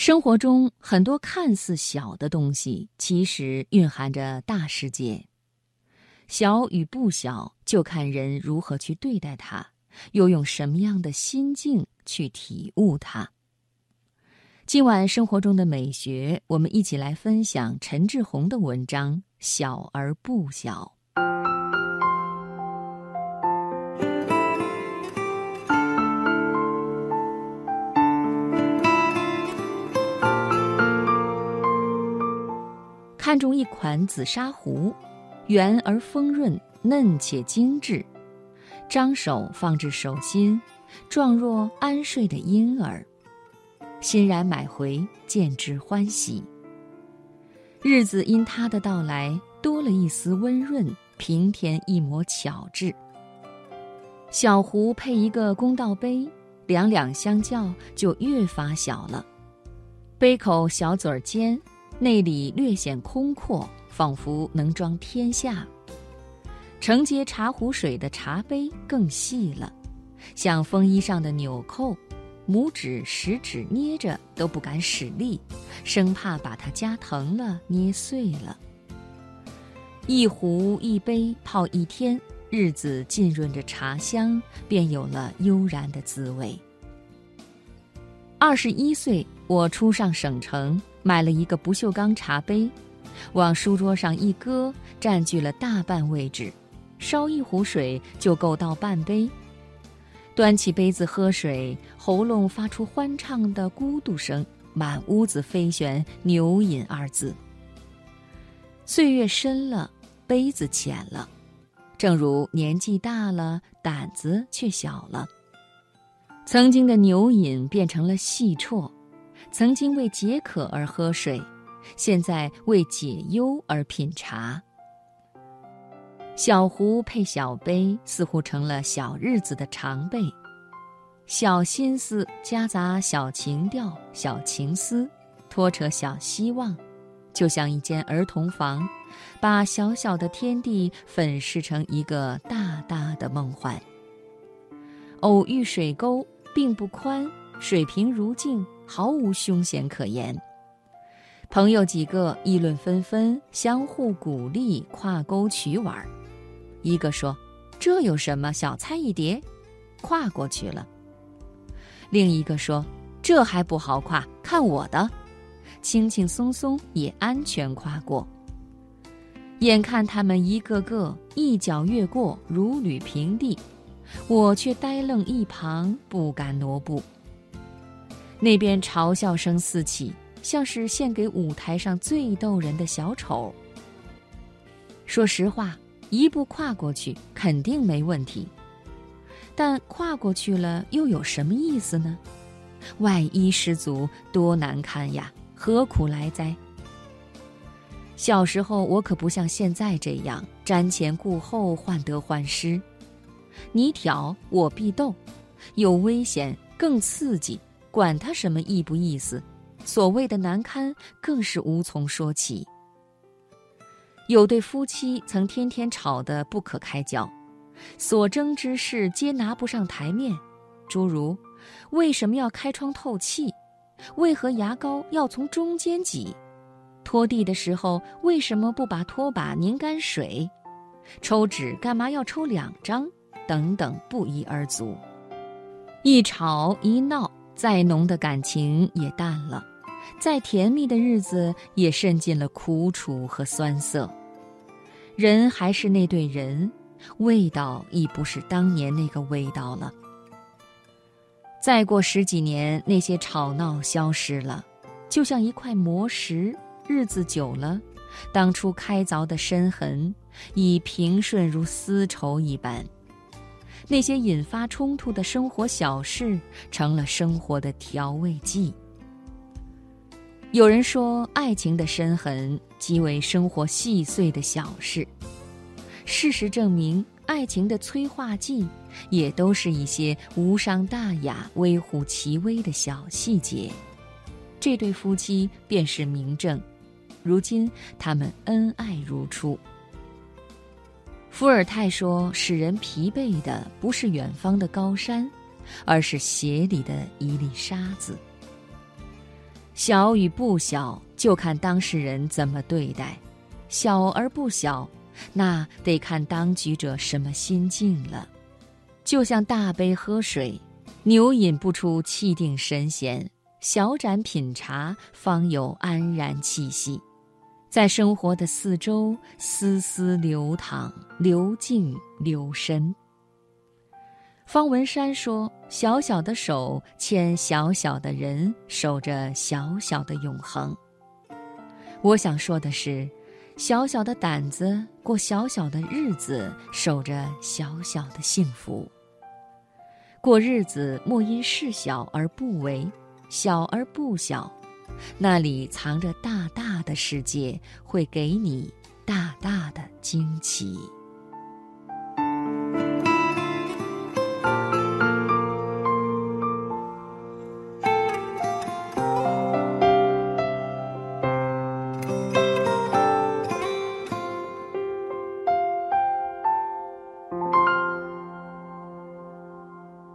生活中很多看似小的东西，其实蕴含着大世界。小与不小，就看人如何去对待它，又用什么样的心境去体悟它。今晚生活中的美学，我们一起来分享陈志宏的文章《小而不小》。看中一款紫砂壶，圆而丰润，嫩且精致，张手放置手心，状若安睡的婴儿。欣然买回，见之欢喜。日子因他的到来多了一丝温润，平添一抹巧致。小壶配一个公道杯，两两相较就越发小了。杯口小嘴儿尖，内里略显空阔，仿佛能装天下。承接茶壶水的茶杯更细了，像风衣上的纽扣。拇指、食指捏着都不敢使力，生怕把它夹疼了、捏碎了。一壶一杯泡一天，日子浸润着茶香，便有了悠然的滋味。二十一岁，我初上省城，买了一个不锈钢茶杯，往书桌上一搁，占据了大半位置，烧一壶水就够倒半杯。端起杯子喝水，喉咙发出欢畅的咕嘟声，满屋子飞旋“牛饮”二字。岁月深了，杯子浅了，正如年纪大了，胆子却小了。曾经的牛饮变成了细啜，曾经为解渴而喝水，现在为解忧而品茶。小壶配小杯，似乎成了小日子的常备。小心思夹杂小情调、小情思，拖扯小希望，就像一间儿童房，把小小的天地粉饰成一个大大的梦幻。偶遇水沟，并不宽，水平如镜，毫无凶险可言。朋友几个议论纷纷，相互鼓励，跨沟取碗。一个说：“这有什么？小菜一碟，跨过去了。”另一个说：“这还不好跨，看我的，轻轻松松也安全跨过。”眼看他们一个个一脚越过，如履平地，我却呆愣一旁，不敢挪步。那边嘲笑声四起，像是献给舞台上最逗人的小丑。说实话。一步跨过去肯定没问题，但跨过去了又有什么意思呢？外衣失足多难堪呀，何苦来哉？小时候我可不像现在这样瞻前顾后、患得患失，你挑我必斗，有危险更刺激，管他什么意不意思，所谓的难堪更是无从说起。有对夫妻曾天天吵得不可开交，所争之事皆拿不上台面，诸如为什么要开窗透气，为何牙膏要从中间挤，拖地的时候为什么不把拖把拧干水，抽纸干嘛要抽两张，等等不一而足。一吵一闹，再浓的感情也淡了，再甜蜜的日子也渗进了苦楚和酸涩。人还是那对人，味道已不是当年那个味道了。再过十几年，那些吵闹消失了，就像一块磨石，日子久了，当初开凿的深痕已平顺如丝绸一般。那些引发冲突的生活小事，成了生活的调味剂。有人说，爱情的深痕即为生活细碎的小事。事实证明，爱情的催化剂也都是一些无伤大雅、微乎其微的小细节。这对夫妻便是明证。如今他们恩爱如初。伏尔泰说：“使人疲惫的不是远方的高山，而是鞋里的一粒沙子。”小与不小，就看当事人怎么对待；小而不小，那得看当局者什么心境了。就像大杯喝水，牛饮不出气定神闲，小盏品茶方有安然气息。在生活的四周，丝丝流淌，流进流深。方文山说：“小小的手牵小小的人，守着小小的永恒。”我想说的是，小小的胆子过小小的日子，守着小小的幸福。过日子莫因事小而不为，小而不小。那里藏着大大的世界，会给你大大的惊奇。